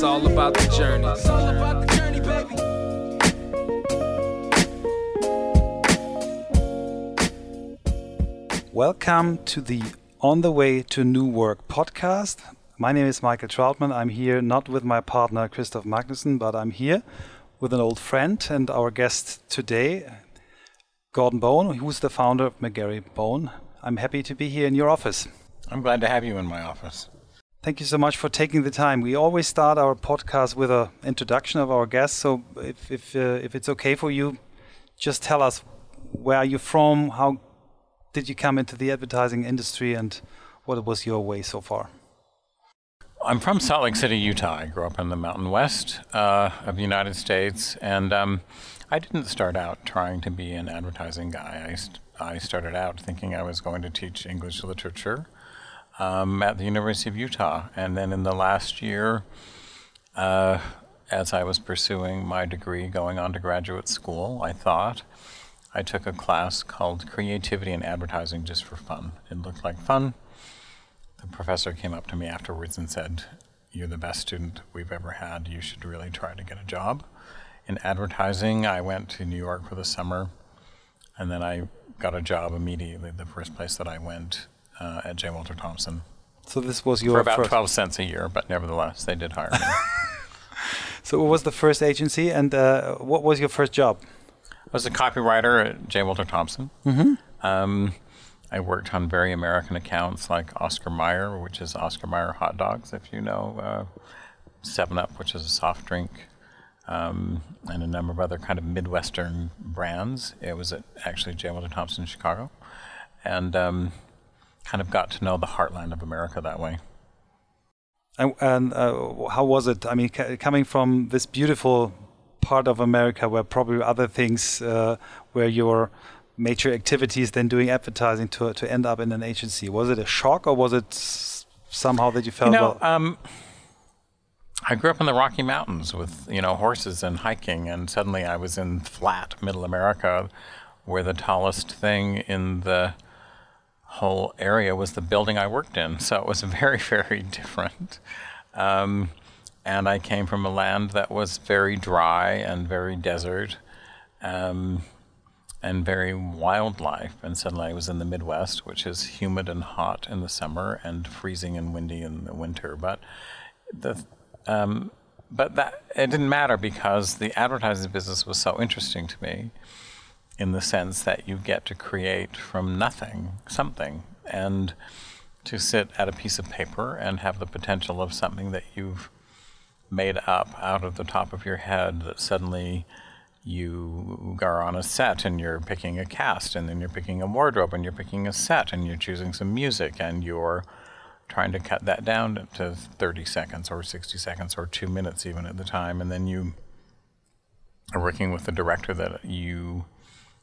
It's all about the journey. It's all about the journey, baby. Welcome to the On the Way to New Work podcast. My name is Michael Trautmann. I'm here not with my partner Christoph Magnussen, but I'm here with an old friend and our guest today, Gordon Bowen, who's the founder of McGarry Bowen. I'm happy to be here in your office. I'm glad to have you in my office. Thank you so much for taking the time. We always start our podcast with an introduction of our guests. So, if if, uh, if it's okay for you, just tell us where are you from, how did you come into the advertising industry, and what was your way so far? I'm from Salt Lake City, Utah. I grew up in the Mountain West uh, of the United States, and um, I didn't start out trying to be an advertising guy. I, st- I started out thinking I was going to teach English literature um, at the University of Utah, and then in the last year, uh, as I was pursuing my degree going on to graduate school, I thought I took a class called Creativity and Advertising just for fun. It looked like fun the professor came up to me afterwards and said, You're the best student we've ever had. You should really try to get a job. In advertising, I went to New York for the summer, and then I got a job immediately, the first place that I went uh, at J. Walter Thompson. So this was your for about first 12 cents a year, but nevertheless, they did hire me. so what was the first agency, and uh, what was your first job? I was a copywriter at J. Walter Thompson. Mm-hmm. Um, I worked on very American accounts like Oscar Mayer, which is Oscar Mayer hot dogs, if you know, uh, Seven Up, which is a soft drink, um, and a number of other kind of Midwestern brands. It was at actually J. Walter Thompson in Chicago, and um, kind of got to know the heartland of America that way. And, and uh, how was it? I mean, coming from this beautiful part of America, where probably other things, uh, where you're major activities than doing advertising to to end up in an agency? Was it a shock or was it somehow that you felt you know, well? Um, I grew up in the Rocky Mountains with you know horses and hiking, and suddenly I was in flat Middle America, where the tallest thing in the whole area was the building I worked in. So it was very very different. Um, and I came from a land that was very dry and very desert. Um, and very wildlife. And suddenly I was in the Midwest, which is humid and hot in the summer and freezing and windy in the winter. But the um, but that it didn't matter because the advertising business was so interesting to me in the sense that you get to create from nothing something and to sit at a piece of paper and have the potential of something that you've made up out of the top of your head that suddenly you are on a set and you're picking a cast and then you're picking a wardrobe and you're picking a set and you're choosing some music and you're trying to cut that down to 30 seconds or 60 seconds or two minutes even at the time. And then you are working with a director that you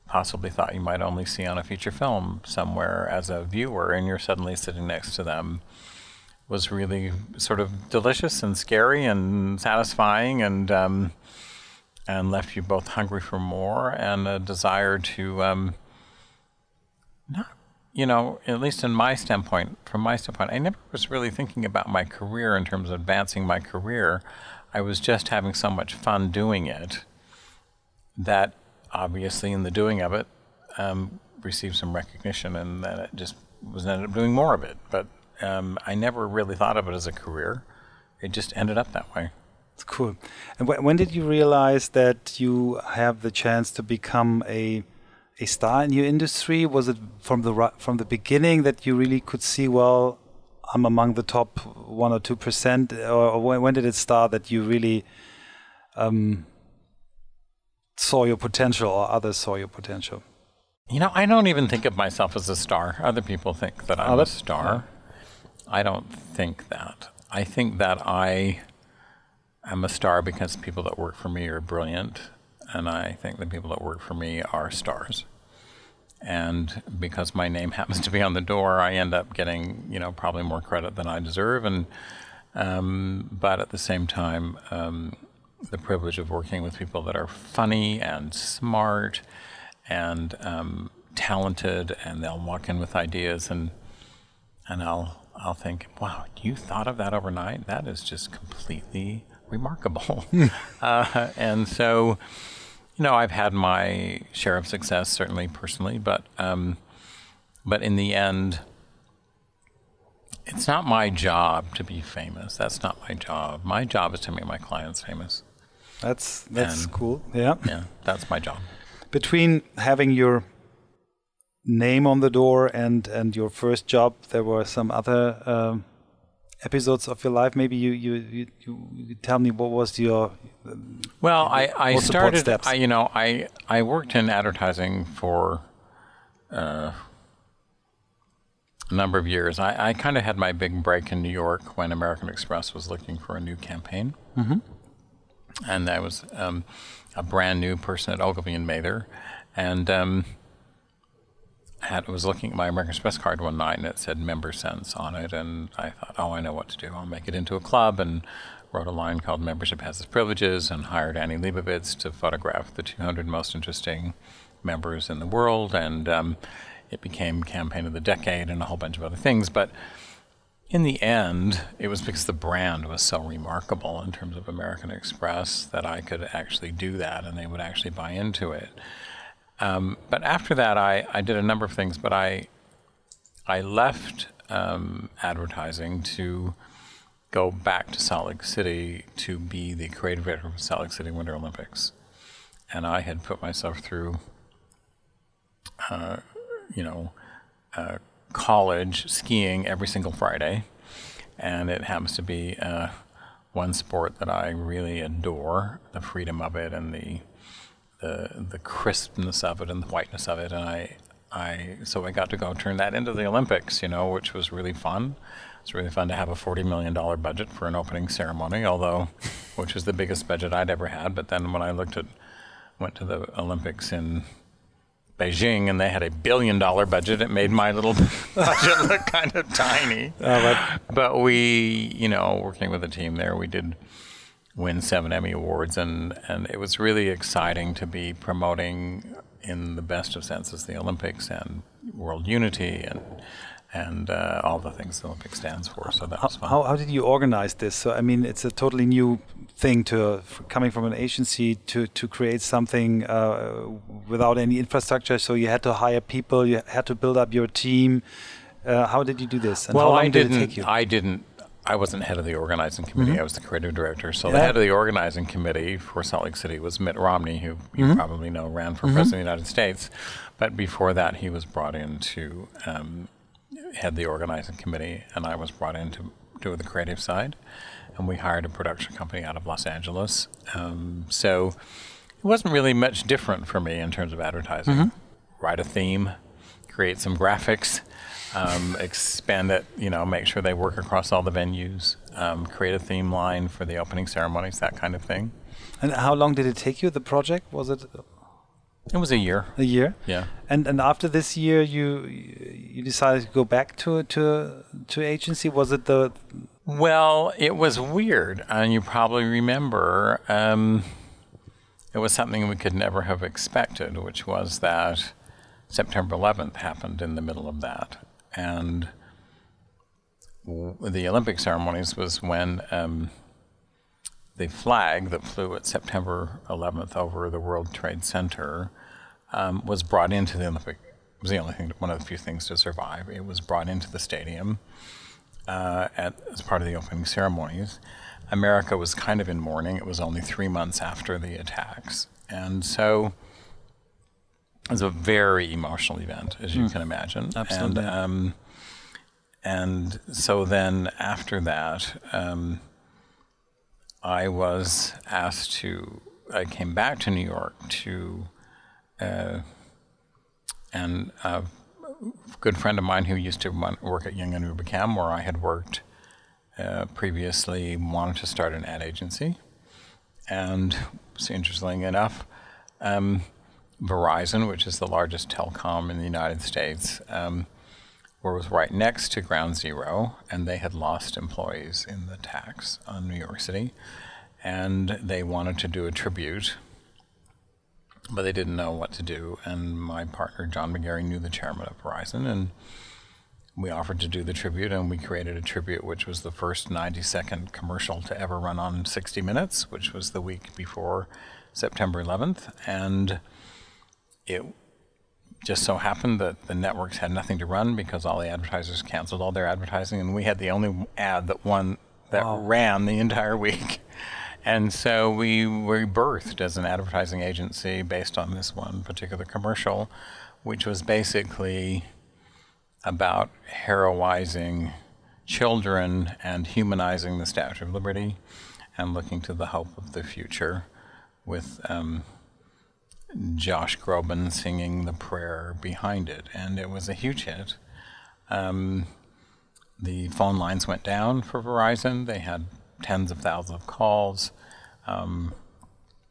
possibly thought you might only see on a feature film somewhere as a viewer and you're suddenly sitting next to them was really sort of delicious and scary and satisfying and um, and left you both hungry for more and a desire to um, not you know at least in my standpoint from my standpoint i never was really thinking about my career in terms of advancing my career. I was just having so much fun doing it that obviously in the doing of it um, received some recognition and then it just was ended up doing more of it but um, i never really thought of it as a career it just ended up that way it's cool. And wh when did you realize that you have the chance to become a a star in your industry? Was it from the from the beginning that you really could see, well, I'm among the top one or two percent, or when did it start that you really um, saw your potential, or others saw your potential? You know, I don't even think of myself as a star. Other people think that I'm oh, a star. I don't think that. I think that I I'm a star because people that work for me are brilliant, and I think the people that work for me are stars. And because my name happens to be on the door, I end up getting, you know, probably more credit than I deserve. And um, but at the same time, um, the privilege of working with people that are funny and smart and um, talented, and they'll walk in with ideas, and and I'll I'll think, wow, you thought of that overnight? That is just completely remarkable. uh, and so, you know, I've had my share of success, certainly personally, but um, but in the end, it's not my job to be famous. That's not my job. My job is to make my clients famous. That's that's And- cool. Yeah. Yeah, that's my job. Between having your name on the door and and your first job, there were some other um, episodes of your life. Maybe you you you, you, tell me what was your Well, I, I started? I, you know, I, I worked in advertising for uh, a number of years. I, I kind of had my big break in New York when American Express was looking for a new campaign. Mm-hmm. And I was um, a brand new person at Ogilvy and Mather. And um, had, was looking at my American Express card one night and it said member sense on it. And I thought, oh, I know what to do. I'll make it into a club and wrote a line called Membership Has Its Privileges and hired Annie Leibovitz to photograph the 200 most interesting members in the world. And um, it became Campaign of the Decade and a whole bunch of other things. But in the end, it was because the brand was so remarkable in terms of American Express that I could actually do that and they would actually buy into it. Um, but after that, I, I did a number of things, but I, I left um, advertising to go back to Salt Lake City to be the creative director of Salt Lake City Winter Olympics. And I had put myself through, uh, you know, uh, college skiing every single Friday. And it happens to be uh, one sport that I really adore the freedom of it and the the the crispness of it and the whiteness of it, and I I so I got to go turn that into the Olympics, you know, which was really fun. It's really fun to have a forty million dollar budget for an opening ceremony, although which was the biggest budget I'd ever had. But then when I looked at went to the Olympics in Beijing and they had a billion dollar budget, it made my little budget look kind of tiny. Oh, but we, you know, working with the team there, we did win seven Emmy Awards, and, and it was really exciting to be promoting, in the best of senses, the Olympics and world unity and and uh, all the things the Olympics stands for. So that was fun. how, how did you organize this? So I mean, it's a totally new thing to f- coming from an agency to to create something uh, without any infrastructure. So you had to hire people, you had to build up your team. Uh, how did you do this? And well, how long I did didn't. it take you? I didn't. I wasn't head of the organizing committee. I was the creative director. So the Mm-hmm. Head of the organizing committee for Salt Lake City was Mitt Romney, who you Mm-hmm. probably know ran for president of the United States. But before that, he was brought in to um, head the organizing committee, and I was brought in to do the creative side. And we hired a production company out of Los Angeles. Um, so it wasn't really much different for me in terms of advertising. Mm-hmm. Write a theme, create some graphics, um, expand it, you know, make sure they work across all the venues, um, create a theme line for the opening ceremonies, that kind of thing. and how long did it take you? The project was it It was a year. a year? Yeah. And and after this year, you you decided to go back to to to agency. Was it the Well, it was weird, and you probably remember um, it was something we could never have expected, which was that September 11th happened in the middle of that, and the Olympic ceremonies was when um, the flag that flew at September 11th over the World Trade Center um, was brought into the Olympic. It was the only thing, one of the few things to survive. It was brought into the stadium uh, at, as part of the opening ceremonies. America was kind of in mourning. It was only three months after the attacks. And so it was a very emotional event, as you can imagine. Absolutely. And, um, and so then after that, um, I was asked to, I came back to New York to, uh, and a good friend of mine who used to work at Young and Rubicam, where I had worked uh, previously, wanted to start an ad agency. And so interestingly enough, um, Verizon, which is the largest telecom in the United States, um, was right next to Ground Zero, and they had lost employees in the tax on New York City, and they wanted to do a tribute, but they didn't know what to do. And my partner John McGarry knew the chairman of Verizon, and we offered to do the tribute, and we created a tribute, which was the first 90 second commercial to ever run on 60 Minutes, which was the week before September 11th. And it just so happened that the networks had nothing to run because all the advertisers canceled all their advertising, and we had the only ad that won that Wow. ran the entire week. And so we were birthed as an advertising agency based on this one particular commercial, which was basically about heroizing children and humanizing the Statue of Liberty and looking to the hope of the future with um, Josh Groban singing the prayer behind it. And it was a huge hit. Um, the phone lines went down for Verizon. They had tens of thousands of calls. Um,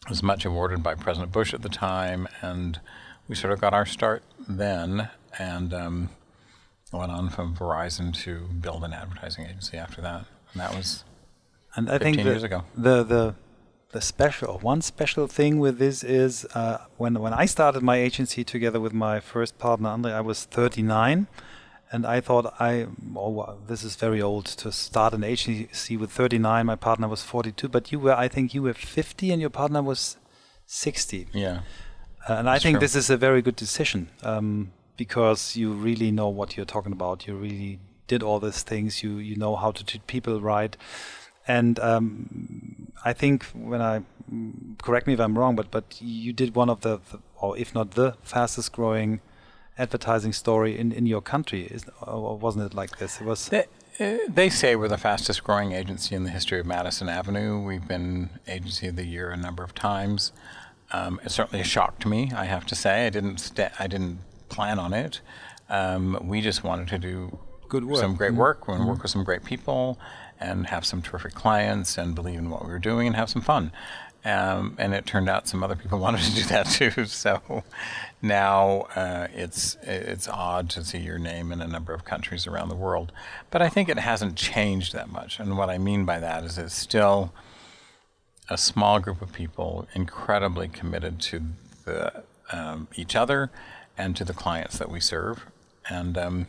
it was much awarded by President Bush at the time, and we sort of got our start then, and um, went on from Verizon to build an advertising agency after that. And that was And I think 15 the, years ago. the the the special one special thing with this is uh, when when I started my agency together with my first partner Andre, I was 39, and I thought I oh wow, this is very old to start an agency with 39. My partner was 42, but you were I think you were 50 and your partner was 60. yeah. Uh, and I think true. this is a very good decision um, because you really know what you're talking about. You really did all these things. You you know how to treat people right, and um, I think when I correct me if I'm wrong, but but you did one of the, the or if not the fastest growing advertising story in in your country. Is or wasn't it like this? It was. They, uh, they say we're the fastest growing agency in the history of Madison Avenue. We've been Agency of the Year a number of times. Um, it's certainly a shock to me, I have to say. I didn't sta- I didn't plan on it. Um, we just wanted to do Good work. some great work and work with some great people and have some terrific clients and believe in what we were doing and have some fun. Um, and it turned out some other people wanted to do that too. So now uh, it's it's odd to see your name in a number of countries around the world, but I think it hasn't changed that much. And what I mean by that is it's still a small group of people incredibly committed to the um, each other and to the clients that we serve, and um,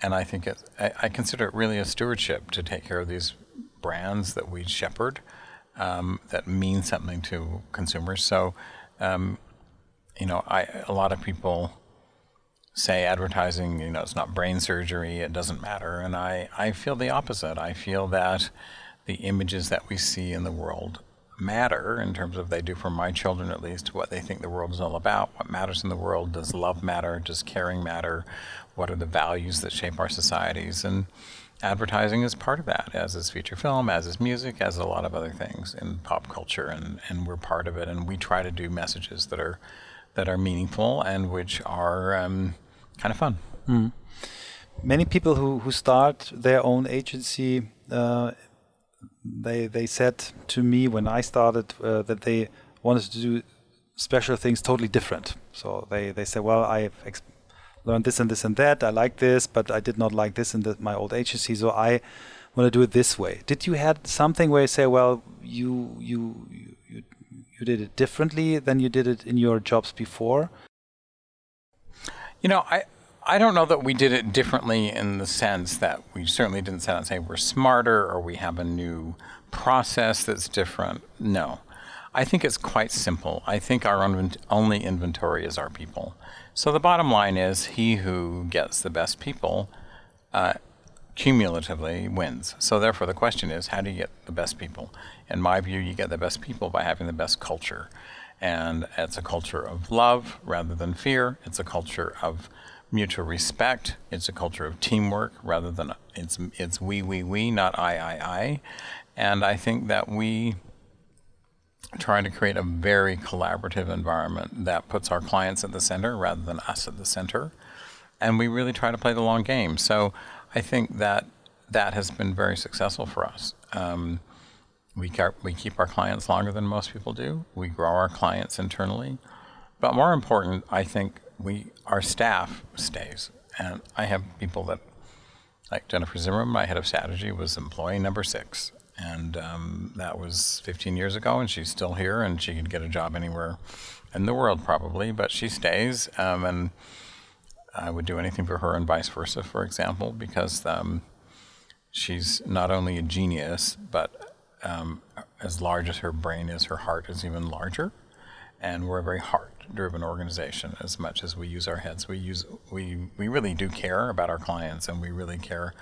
and I think it, I, I consider it really a stewardship to take care of these brands that we shepherd um, that mean something to consumers. So, um, you know, I a lot of people say advertising, you know, it's not brain surgery, it doesn't matter, and I I feel the opposite. I feel that the images that we see in the world matter in terms of they do for my children at least what they think the world is all about what matters in the world does love matter does caring matter what are the values that shape our societies and advertising is part of that as is feature film as is music as a lot of other things in pop culture and, and we're part of it and we try to do messages that are that are meaningful and which are um, kind of fun. Many people who, who start their own agency uh, they they said to me when I started uh, that they wanted to do special things totally different. So they they said well I've learned this and this and that I like this but I did not like this in the, my old agency so I want to do it this way did you had something where you say well you you you you, did it differently than you did it in your jobs before You know, I I don't know that we did it differently in the sense that we certainly didn't set out and say we're smarter or we have a new process that's different. No. I think it's quite simple. I think our only inventory is our people. So the bottom line is he who gets the best people uh, cumulatively wins. So therefore, the question is, how do you get the best people? In my view, you get the best people by having the best culture, and it's a culture of love rather than fear. It's a culture of mutual respect. It's a culture of teamwork rather than it's it's we we we, not I I I. And I think that we try to create a very collaborative environment that puts our clients at the center rather than us at the center. And we really try to play the long game. So I think that that has been very successful for us. Um, we, ca- we keep our clients longer than most people do. We grow our clients internally. But more important, I think we our staff stays. And I have people that, like Jennifer Zimmerman, my head of strategy, was employee number six. And um, that was 15 years ago, and she's still here, and she could get a job anywhere in the world probably, but she stays. Um, and I would do anything for her and vice versa, for example, because um, she's not only a genius, but um, as large as her brain is, her heart is even larger. And we're a very heart-driven organization. As much as we use our heads, we use we we really do care about our clients, and we really care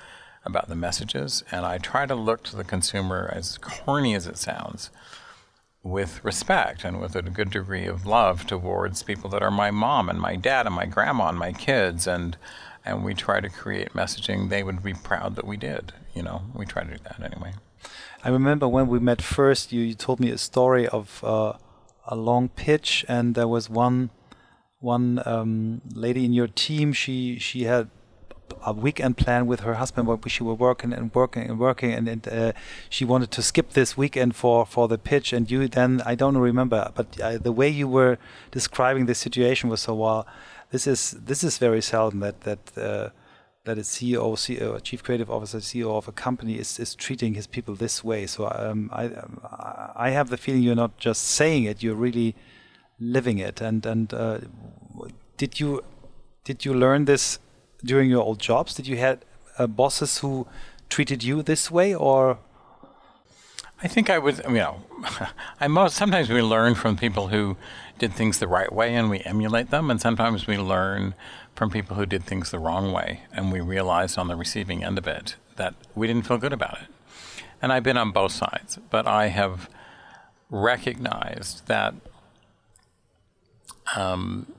about the messages. And I try to look to the consumer, as corny as it sounds, with respect and with a good degree of love towards people that are my mom and my dad and my grandma and my kids and and we try to create messaging they would be proud that we did you know we try to do that anyway I remember when we met first, you, you told me a story of uh, a long pitch, and there was one one um, lady in your team. She she had a weekend plan with her husband where she were working and working and working, and, and uh, she wanted to skip this weekend for for the pitch. And you then I don't remember, but uh, the way you were describing the situation was so well. This is this is very seldom that that uh, that a CEO, CEO, chief creative officer, CEO of a company is, is treating his people this way. So um, I I have the feeling you're not just saying it; you're really living it. And and uh, did you did you learn this during your old jobs? Did you had uh, bosses who treated you this way, or? I think I would, you know, I most sometimes we learn from people who did things the right way and we emulate them, and sometimes we learn from people who did things the wrong way, and we realized on the receiving end of it that we didn't feel good about it. And I've been on both sides, but I have recognized that um,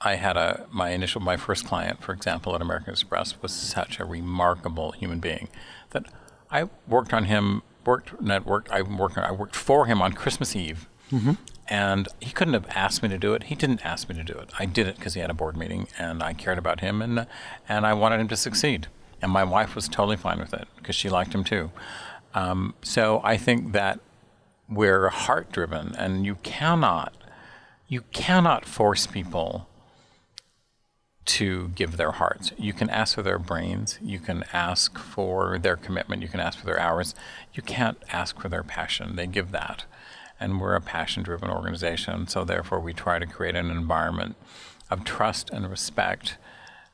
I had a my initial my first client, for example, at American Express was such a remarkable human being that I worked on him worked networked I worked I worked for him on Christmas Eve. Mm-hmm. And he couldn't have asked me to do it. He didn't ask me to do it. I did it because he had a board meeting, and I cared about him, and and I wanted him to succeed. And my wife was totally fine with it because she liked him too. Um, so I think that we're heart driven, and you cannot you cannot force people to give their hearts. You can ask for their brains, you can ask for their commitment, you can ask for their hours. You can't ask for their passion. They give that and we're a passion driven organization. So, therefore, we try to create an environment of trust and respect.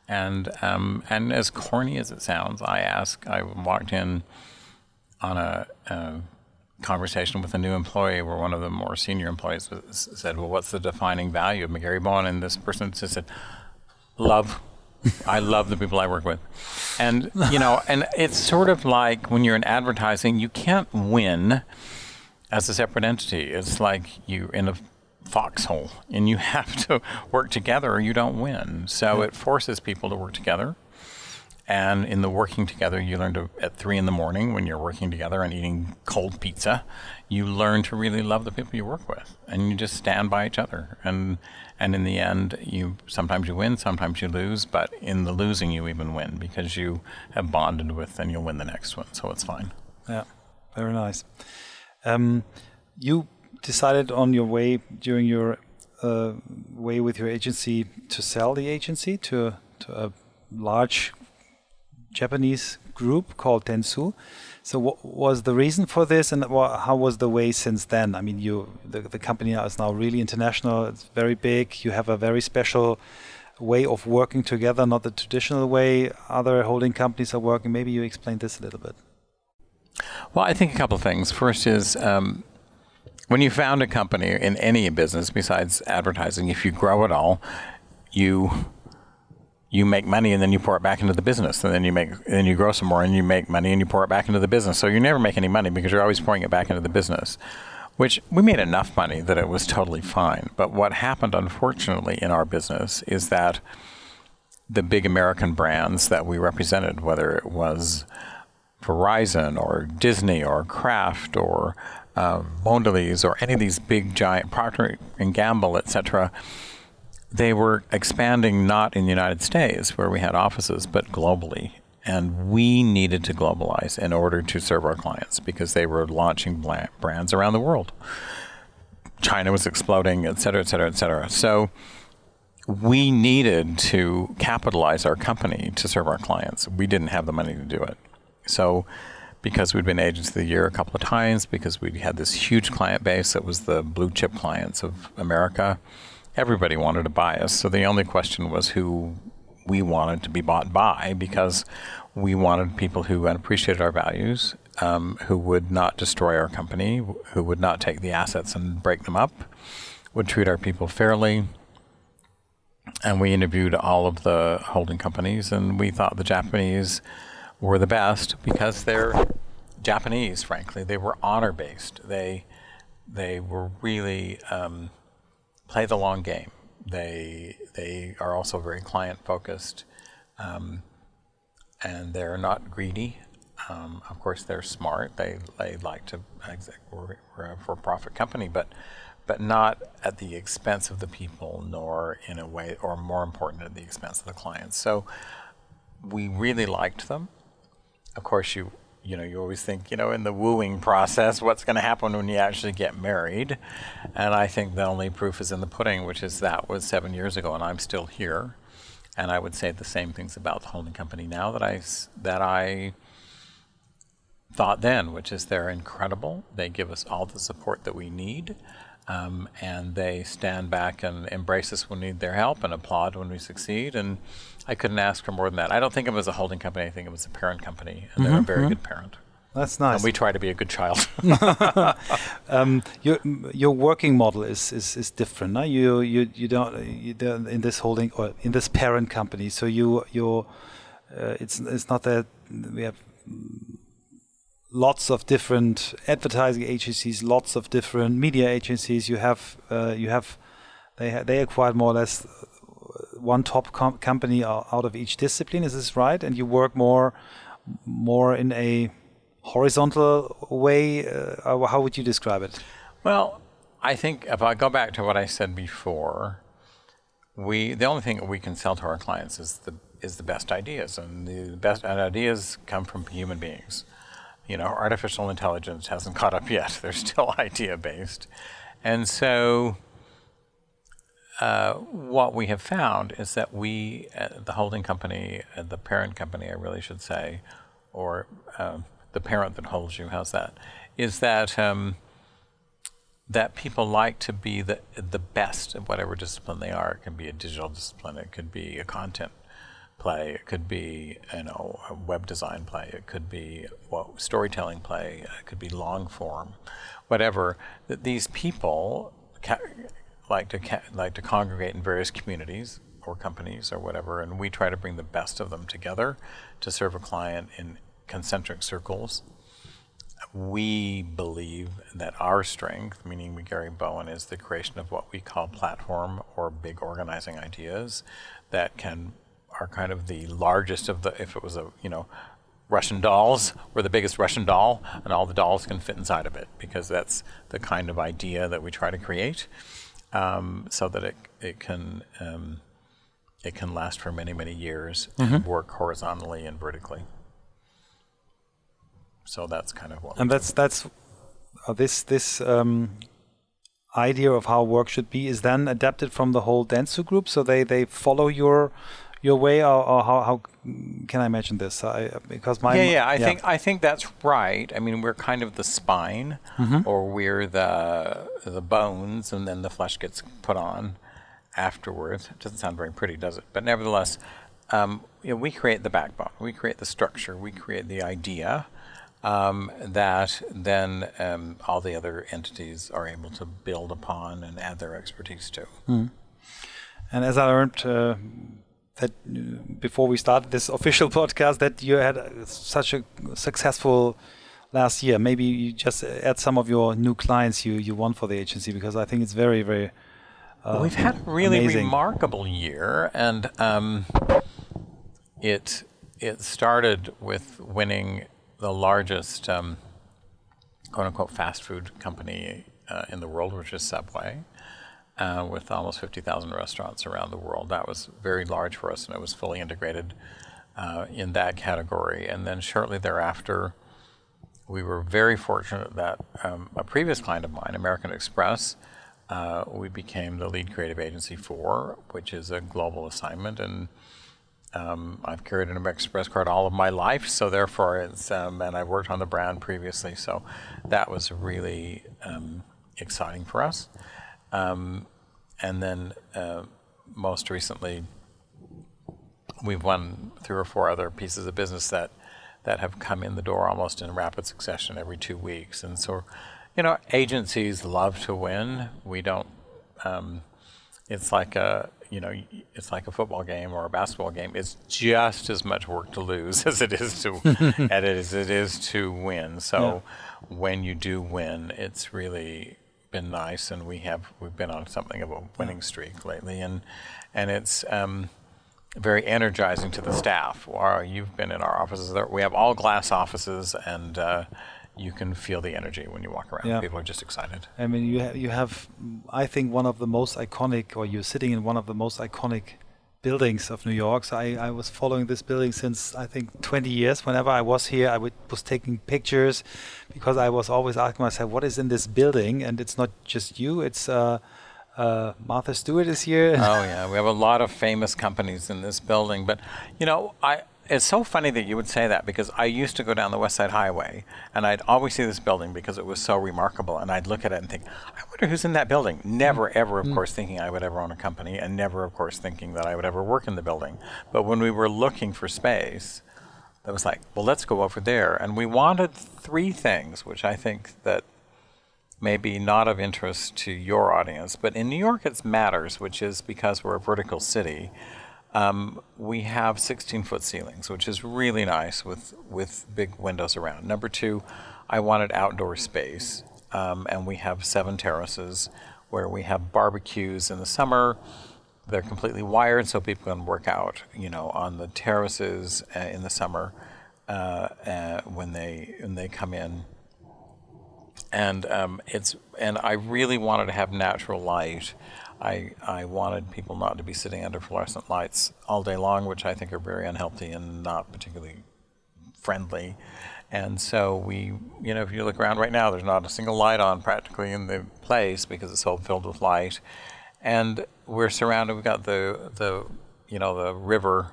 And, um, and as corny as it sounds, I ask, I walked in on a, a conversation with a new employee where one of the more senior employees was, said, Well, what's the defining value of McGarry Bowen? And this person just said, Love. I love the people I work with. And, you know, and it's sort of like when you're in advertising, you can't win as a separate entity. It's like you're in a foxhole and you have to work together or you don't win. So it forces people to work together. And in the working together, you learn to, at three in the morning when you're working together and eating cold pizza, you learn to really love the people you work with. And you just stand by each other. And, and in the end, you sometimes you win, sometimes you lose, but in the losing, you even win because you have bonded with and you'll win the next one. So it's fine. Yeah, very nice. Um, you decided on your way during your uh, way with your agency to sell the agency to, to a large Japanese group called Dentsu. So, what was the reason for this, and how was the way since then? I mean, you the, the company is now really international. It's very big. You have a very special way of working together, not the traditional way other holding companies are working. Maybe you explain this a little bit. Well, I think a couple of things. First is um, when you found a company in any business besides advertising, if you grow it all, you you make money and then you pour it back into the business, and then you make then you grow some more and you make money and you pour it back into the business. So you never make any money because you're always pouring it back into the business. Which we made enough money that it was totally fine. But what happened, unfortunately, in our business is that the big American brands that we represented, whether it was Verizon or Disney or Kraft or um, Mondelez or any of these big giant Procter and Gamble, etc., they were expanding not in the United States where we had offices, but globally. And we needed to globalize in order to serve our clients because they were launching brands around the world. China was exploding, et cetera, et cetera, et cetera. So we needed to capitalize our company to serve our clients. We didn't have the money to do it. So, because we'd been Agents of the Year a couple of times, because we had this huge client base that was the blue chip clients of America, everybody wanted to buy us. So the only question was who we wanted to be bought by because we wanted people who appreciated our values, um, who would not destroy our company, who would not take the assets and break them up, would treat our people fairly. And we interviewed all of the holding companies, and we thought the Japanese were the best because they're Japanese, frankly. They were honor based. They they were really um, play the long game. They they are also very client focused, um, and they're not greedy. Um, of course, they're smart. They they like to we're, we're a for-profit company, but but not at the expense of the people, nor in a way, or more important, at the expense of the clients. So we really liked them. Of course, you you know, you always think, you know, in the wooing process, what's going to happen when you actually get married? And I think the only proof is in the pudding, which is that was seven years ago, and I'm still here. And I would say the same things about the holding company now that I that I thought then, which is they're incredible. They give us all the support that we need. Um, and they stand back and embrace us when we need their help and applaud when we succeed. And I couldn't ask for more than that. I don't think of it as a holding company. I think it was a parent company, and mm-hmm, they're a very mm-hmm. good parent. That's nice. And we try to be a good child. um, your your working model is is, is different. No? You you you don't you don't in this holding or in this parent company. So you you uh, it's it's not that we have lots of different advertising agencies, lots of different media agencies. You have uh, you have they ha they acquired more or less one top com company out of each discipline. Is this right? And you work more more in a horizontal way. Uh, how would you describe it? Well, I think if I go back to what I said before, we the only thing that we can sell to our clients is the is the best ideas, and the best ideas come from human beings. You know, artificial intelligence hasn't caught up yet; they're still idea based, and so uh, what we have found is that we, uh, the holding company, uh, the parent company, I really should say, or um, the parent that holds you, how's that? Is that um, that people like to be the the best at whatever discipline they are. It can be a digital discipline. It could be a content play. It could be you know a web design play. It could be well, storytelling play. It could be long form, whatever. That these people like to like to congregate in various communities or companies or whatever, and we try to bring the best of them together to serve a client in concentric circles. We believe that our strength, meaning McGarry Bowen, is the creation of what we call platform or big organizing ideas that can are kind of the largest of the if it was a you know Russian dolls. We're the biggest Russian doll, and all the dolls can fit inside of it because that's the kind of idea that we try to create um, so that it it can um, it can last for many many years mm-hmm. and work horizontally and vertically. So that's kind of what. And that's that's uh, this this um, idea of how work should be is then adapted from the whole Dentsu group. So they they follow your your way, or, or how, how can I imagine this? I, because my yeah, yeah, I yeah. think I think that's right. I mean, we're kind of the spine, mm-hmm. or we're the the bones, and then the flesh gets put on afterwards. It doesn't sound very pretty, does it? But nevertheless, um, you know, we create the backbone, we create the structure, we create the idea. Um, that then um, all the other entities are able to build upon and add their expertise to. Mm. And as I learned uh, that before we started this official podcast that you had such a successful last year. Maybe you just add some of your new clients you you won for the agency because I think it's very very. Uh, we've had a really amazing. remarkable year, and um, it it started with winning the largest um, quote unquote fast food company uh, in the world, which is Subway uh, with almost 50,000 restaurants around the world. That was very large for us, and it was fully integrated uh, in that category. And then shortly thereafter, we were very fortunate that um, a previous client of mine, American Express, uh, we became the lead creative agency for, which is a global assignment. And um, I've carried an American Express card all of my life, so therefore it's, um, and I've worked on the brand previously, so that was really um, exciting for us. Um, and then uh, most recently, we've won three or four other pieces of business that that have come in the door almost in rapid succession every two weeks. And so, you know, agencies love to win. We don't. Um, it's like a you know it's like a football game or a basketball game. It's just as much work to lose as it is to as it is to win. So yeah. when you do win, it's really been nice, and we have we've been on something of a winning streak lately, and and it's. Um, very energizing to the staff. you've been in our offices. There, we have all glass offices, and uh, you can feel the energy when you walk around. Yeah. People are just excited. I mean, you ha- you have, I think, one of the most iconic, or you're sitting in one of the most iconic buildings of New York. So I, I was following this building since I think 20 years. Whenever I was here, I was taking pictures because I was always asking myself, what is in this building? And it's not just you. It's uh, uh, Martha Stewart is here. oh yeah, we have a lot of famous companies in this building. But you know, I it's so funny that you would say that because I used to go down the West Side Highway and I'd always see this building because it was so remarkable, and I'd look at it and think, I wonder who's in that building. Never, mm. ever, of mm. course, thinking I would ever own a company, and never, of course, thinking that I would ever work in the building. But when we were looking for space, that was like, well, let's go over there, and we wanted three things, which I think that may be not of interest to your audience, but in New York it matters, which is because we're a vertical city. Um, we have 16 foot ceilings, which is really nice with, with big windows around. Number two, I wanted outdoor space, um, and we have seven terraces where we have barbecues in the summer. They're completely wired, so people can work out, you know, on the terraces uh, in the summer uh, uh, when they when they come in and um, it's and I really wanted to have natural light. I I wanted people not to be sitting under fluorescent lights all day long, which I think are very unhealthy and not particularly friendly. And so we, you know, if you look around right now, there's not a single light on practically in the place because it's all filled with light. And we're surrounded. We've got the the you know the river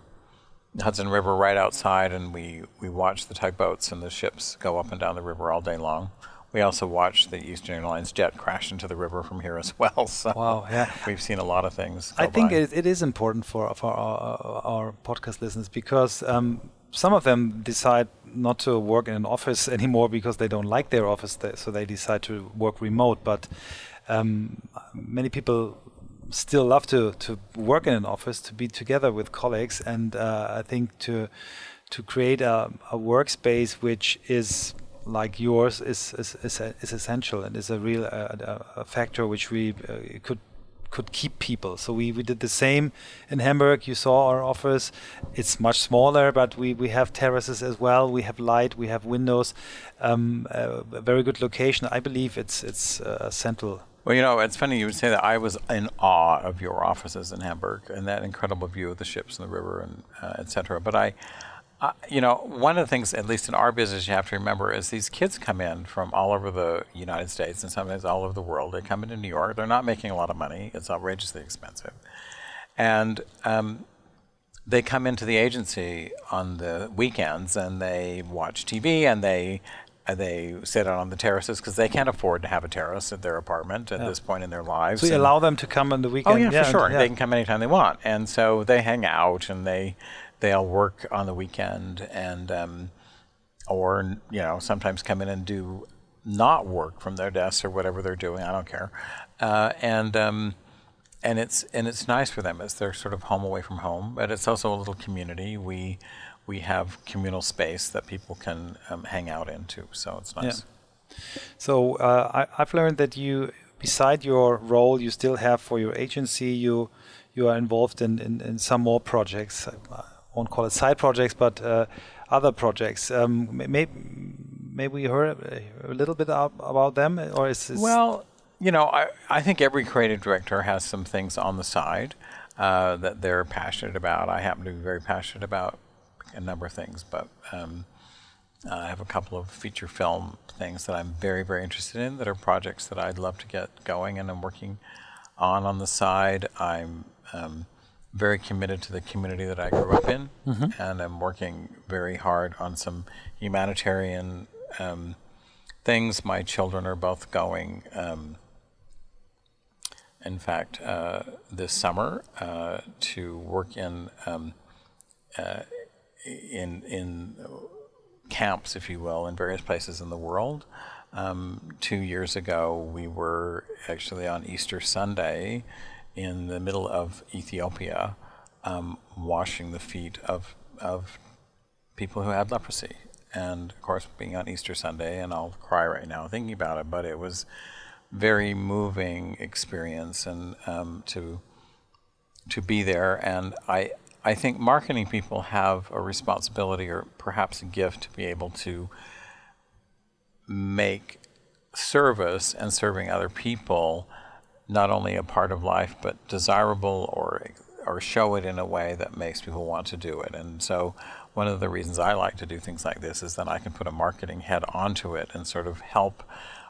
Hudson River right outside, and we, we watch the tugboats and the ships go up and down the river all day long. We also watched the Eastern Airlines jet crash into the river from here as well. So wow, yeah, we've seen a lot of things. I think it, it is important for for our, our podcast listeners because um, some of them decide not to work in an office anymore because they don't like their office, so they decide to work remote. But um, many people still love to to work in an office, to be together with colleagues, and uh, I think to to create a, a workspace which is like yours is is, is, is essential and is a real uh, a factor which we uh, could could keep people. So we, we did the same in Hamburg. You saw our office. It's much smaller, but we, we have terraces as well. We have light. We have windows. Um, a very good location. I believe it's it's uh, central. Well, you know, it's funny you would say that. I was in awe of your offices in Hamburg and that incredible view of the ships and the river and uh, etc. But I uh, you know, one of the things, at least in our business, you have to remember is these kids come in from all over the United States and sometimes all over the world. They come into New York. They're not making a lot of money. It's outrageously expensive, and um, they come into the agency on the weekends and they watch TV and they uh, they sit out on the terraces because they can't afford to have a terrace at their apartment at yeah. this point in their lives. So you allow them to come on the weekend? Oh yeah, yeah for sure. Yeah. They can come anytime they want, and so they hang out and they they'll work on the weekend and um, or you know sometimes come in and do not work from their desks or whatever they're doing. I don't care, uh, and um, and it's and it's nice for them. It's their sort of home away from home, but it's also a little community. We we have communal space that people can um, hang out into, so it's nice. Yeah. So uh, I, I've learned that you, beside your role, you still have for your agency. You you are involved in, in, in some more projects. Uh, won't call it side projects, but uh, other projects. Um, maybe maybe we heard a little bit about them, or is this well? You know, I, I think every creative director has some things on the side uh, that they're passionate about. I happen to be very passionate about a number of things, but um, I have a couple of feature film things that I'm very, very interested in that are projects that I'd love to get going and I'm working on on the side. I'm um, very committed to the community that I grew up in, mm-hmm. and I'm working very hard on some humanitarian um, things. My children are both going. Um, in fact, uh, this summer uh, to work in um, uh, in in camps, if you will, in various places in the world. Um, two years ago, we were actually on Easter Sunday in the middle of Ethiopia, um, washing the feet of of people who had leprosy. And of course, being on Easter Sunday, and I'll cry right now thinking about it, but it was very moving experience, and um, to to be there. And I I think marketing people have a responsibility, or perhaps a gift, to be able to make service and serving other people not only a part of life, but desirable or or show it in a way that makes people want to do it. And so one of the reasons I like to do things like this is that I can put a marketing head onto it and sort of help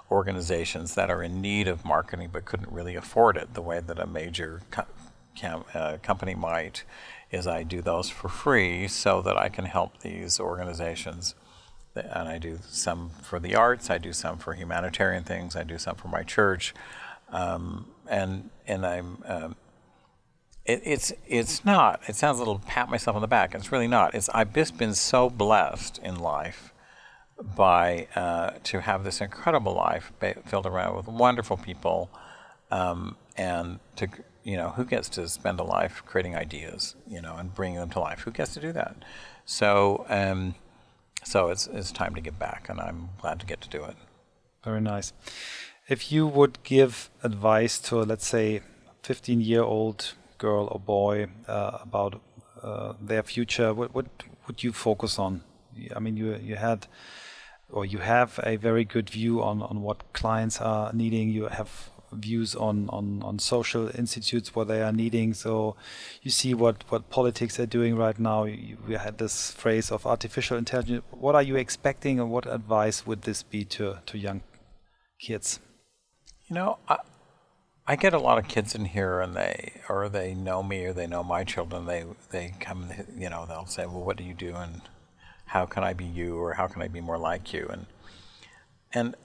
organizations that are in need of marketing but couldn't really afford it the way that a major co- cam- uh, company might is I do those for free so that I can help these organizations and I do some for the arts, I do some for humanitarian things, I do some for my church, um, and and I'm um, it, it's it's not. It sounds a little pat myself on the back. It's really not. It's I've just been so blessed in life by uh, to have this incredible life filled around with wonderful people, um, and to you know who gets to spend a life creating ideas, you know, and bringing them to life. Who gets to do that? So um, so it's it's time to give back, and I'm glad to get to do it. Very nice. If you would give advice to let's say 15 year old girl or boy uh, about uh, their future, what, what would you focus on? I mean, you you had or you have a very good view on, on what clients are needing. You have views on, on, on social institutes what they are needing. So you see what, what politics are doing right now. You, we had this phrase of artificial intelligence. What are you expecting, and what advice would this be to, to young kids? You know, I, I get a lot of kids in here, and they or they know me or they know my children. They they come, you know, they'll say, "Well, what do you do?" and "How can I be you?" or "How can I be more like you?" and and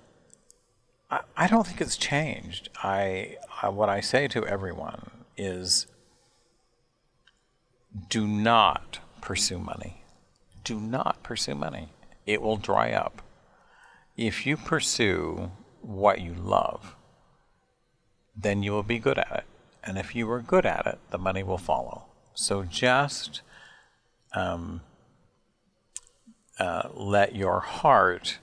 I, I don't think it's changed. I, I what I say to everyone is, do not pursue money. Do not pursue money. It will dry up. If you pursue what you love then you will be good at it. And if you are good at it, the money will follow. So just um, uh, let your heart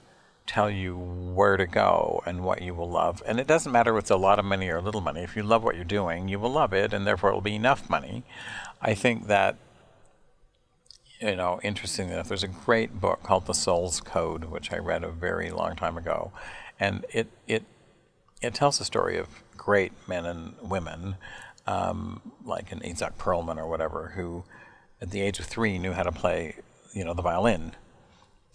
tell you where to go and what you will love. And it doesn't matter if it's a lot of money or little money. If you love what you're doing, you will love it, and therefore it will be enough money. I think that, you know, interestingly enough, there's a great book called The Soul's Code, which I read a very long time ago. And it, it, it tells the story of great men and women, um, like an Isaac Perlman or whatever, who at the age of three knew how to play, you know, the violin.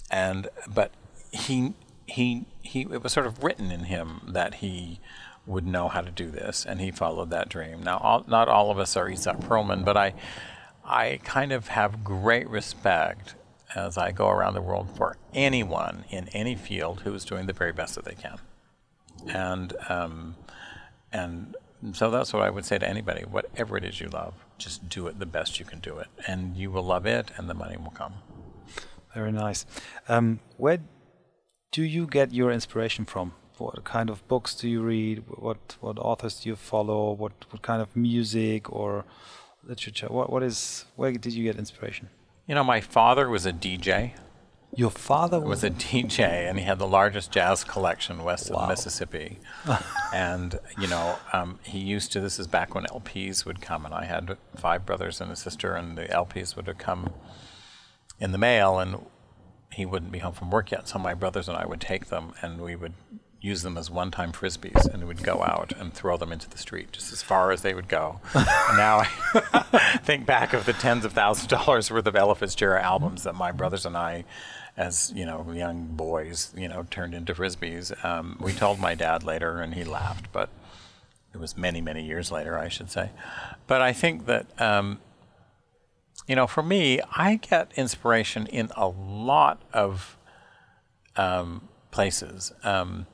And but he he he it was sort of written in him that he would know how to do this, and he followed that dream. Now, all, not all of us are Isaac Perlman, but I I kind of have great respect as I go around the world for anyone in any field who is doing the very best that they can. And um, and so that's what I would say to anybody. Whatever it is you love, just do it the best you can do it, and you will love it, and the money will come. Very nice. Um, where do you get your inspiration from? What kind of books do you read? What what authors do you follow? What what kind of music or literature? What what is where did you get inspiration? You know, my father was a DJ. Your father was, was a DJ, and he had the largest jazz collection west wow. of Mississippi. and you know, um, he used to. This is back when LPs would come, and I had five brothers and a sister, and the LPs would have come in the mail, and he wouldn't be home from work yet. So my brothers and I would take them, and we would use them as one-time frisbees, and we'd go out and throw them into the street, just as far as they would go. now I think back of the tens of thousands of dollars worth of Ella Fitzgerald albums that my brothers and I as you know young boys you know turned into frisbees. Um, we told my dad later and he laughed but it was many many years later i should say. But i think that um, you know for me i get inspiration in a lot of um, places. Um,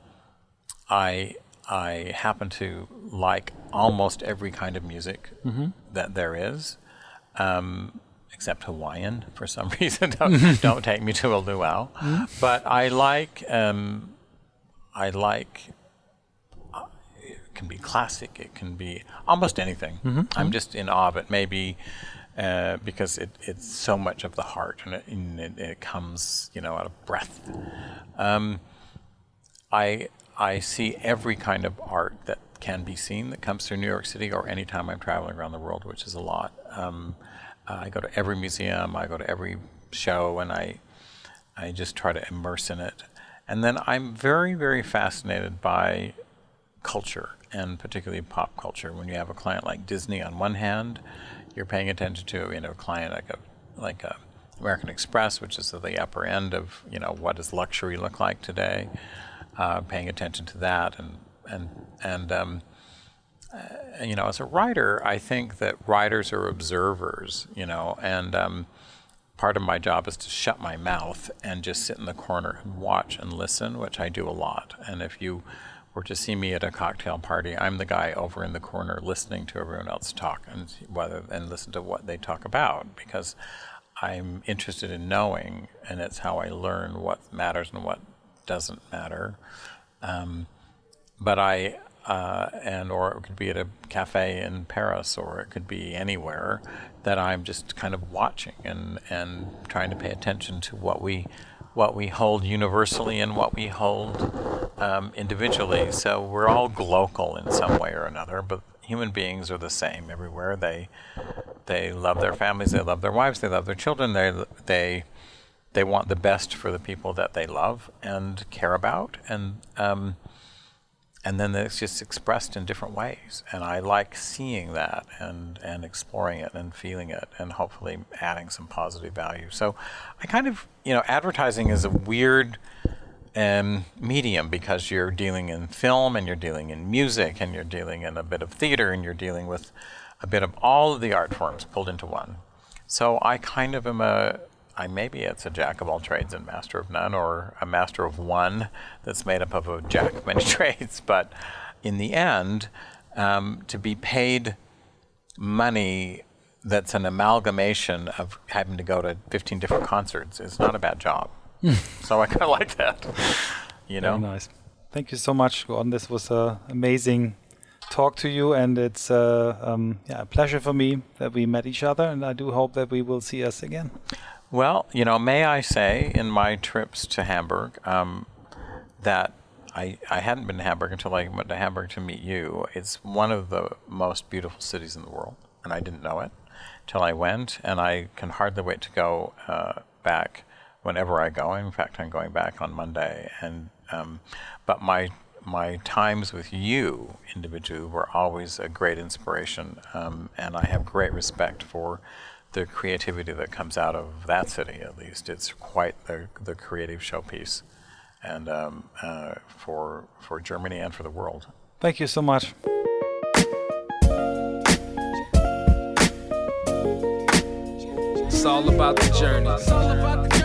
i i happen to like almost every kind of music mm-hmm. that there is. Um, except Hawaiian for some reason. don't, don't take me to a luau. But I like um, I like uh, it can be classic. It can be almost anything. I'm just in awe of it. Maybe. Uh, because it, it's so much of the heart and it, and it, it comes, you know, out of breath. Um, I I see every kind of art that can be seen that comes through New York City or anytime I'm traveling around the world, which is a lot. Um, I go to every museum, I go to every show, and I I just try to immerse in it. And then I'm very very fascinated by culture and particularly pop culture. When you have a client like Disney on one hand, you're paying attention to you know a client like a like a American Express, which is at the upper end of you know what does luxury look like today. Uh, paying attention to that and and and um, uh, you know as a writer, I think that writers are observers, you know, and um, part of my job is to shut my mouth and just sit in the corner and watch and listen, which I do a lot. And if you were to see me at a cocktail party, I'm the guy over in the corner listening to everyone else talk and whether and listen to what they talk about because I'm interested in knowing, and it's how I learn what matters and what doesn't matter. Um, but I uh, and or it could be at a cafe in Paris or it could be anywhere that I'm just kind of watching and and trying to pay attention to what we what we hold universally and what we hold um, individually. So we're all glocal in some way or another, but human beings are the same everywhere. They they love their families, they love their wives, they love their children, they they they want the best for the people that they love and care about, and um, and then it's just expressed in different ways. And I like seeing that and and exploring it and feeling it, and hopefully adding some positive value. So I kind of you know advertising is a weird um, medium because you're dealing in film and you're dealing in music and you're dealing in a bit of theater and you're dealing with a bit of all of the art forms pulled into one. So I kind of am a I maybe it's a jack of all trades and master of none, or a master of one that's made up of a jack of many trades. But in the end, um, to be paid money that's an amalgamation of having to go to 15 different concerts is not a bad job. so I kind of like that. You know, Very nice. Thank you so much, Gordon. This was an amazing talk to you, and it's uh, um, yeah, a pleasure for me that we met each other, and I do hope that we will see us again. Well, you know, may I say, in my trips to Hamburg, um, that I, I hadn't been to Hamburg until I went to Hamburg to meet you. It's one of the most beautiful cities in the world, and I didn't know it till I went, and I can hardly wait to go uh, back whenever I go. In fact, I'm going back on Monday, and um, but my my times with you individually were always a great inspiration, um, and I have great respect for the creativity that comes out of that city. At least it's quite the the creative showpiece, and um, uh, for for Germany and for the world. Thank you so much. It's all about the journey.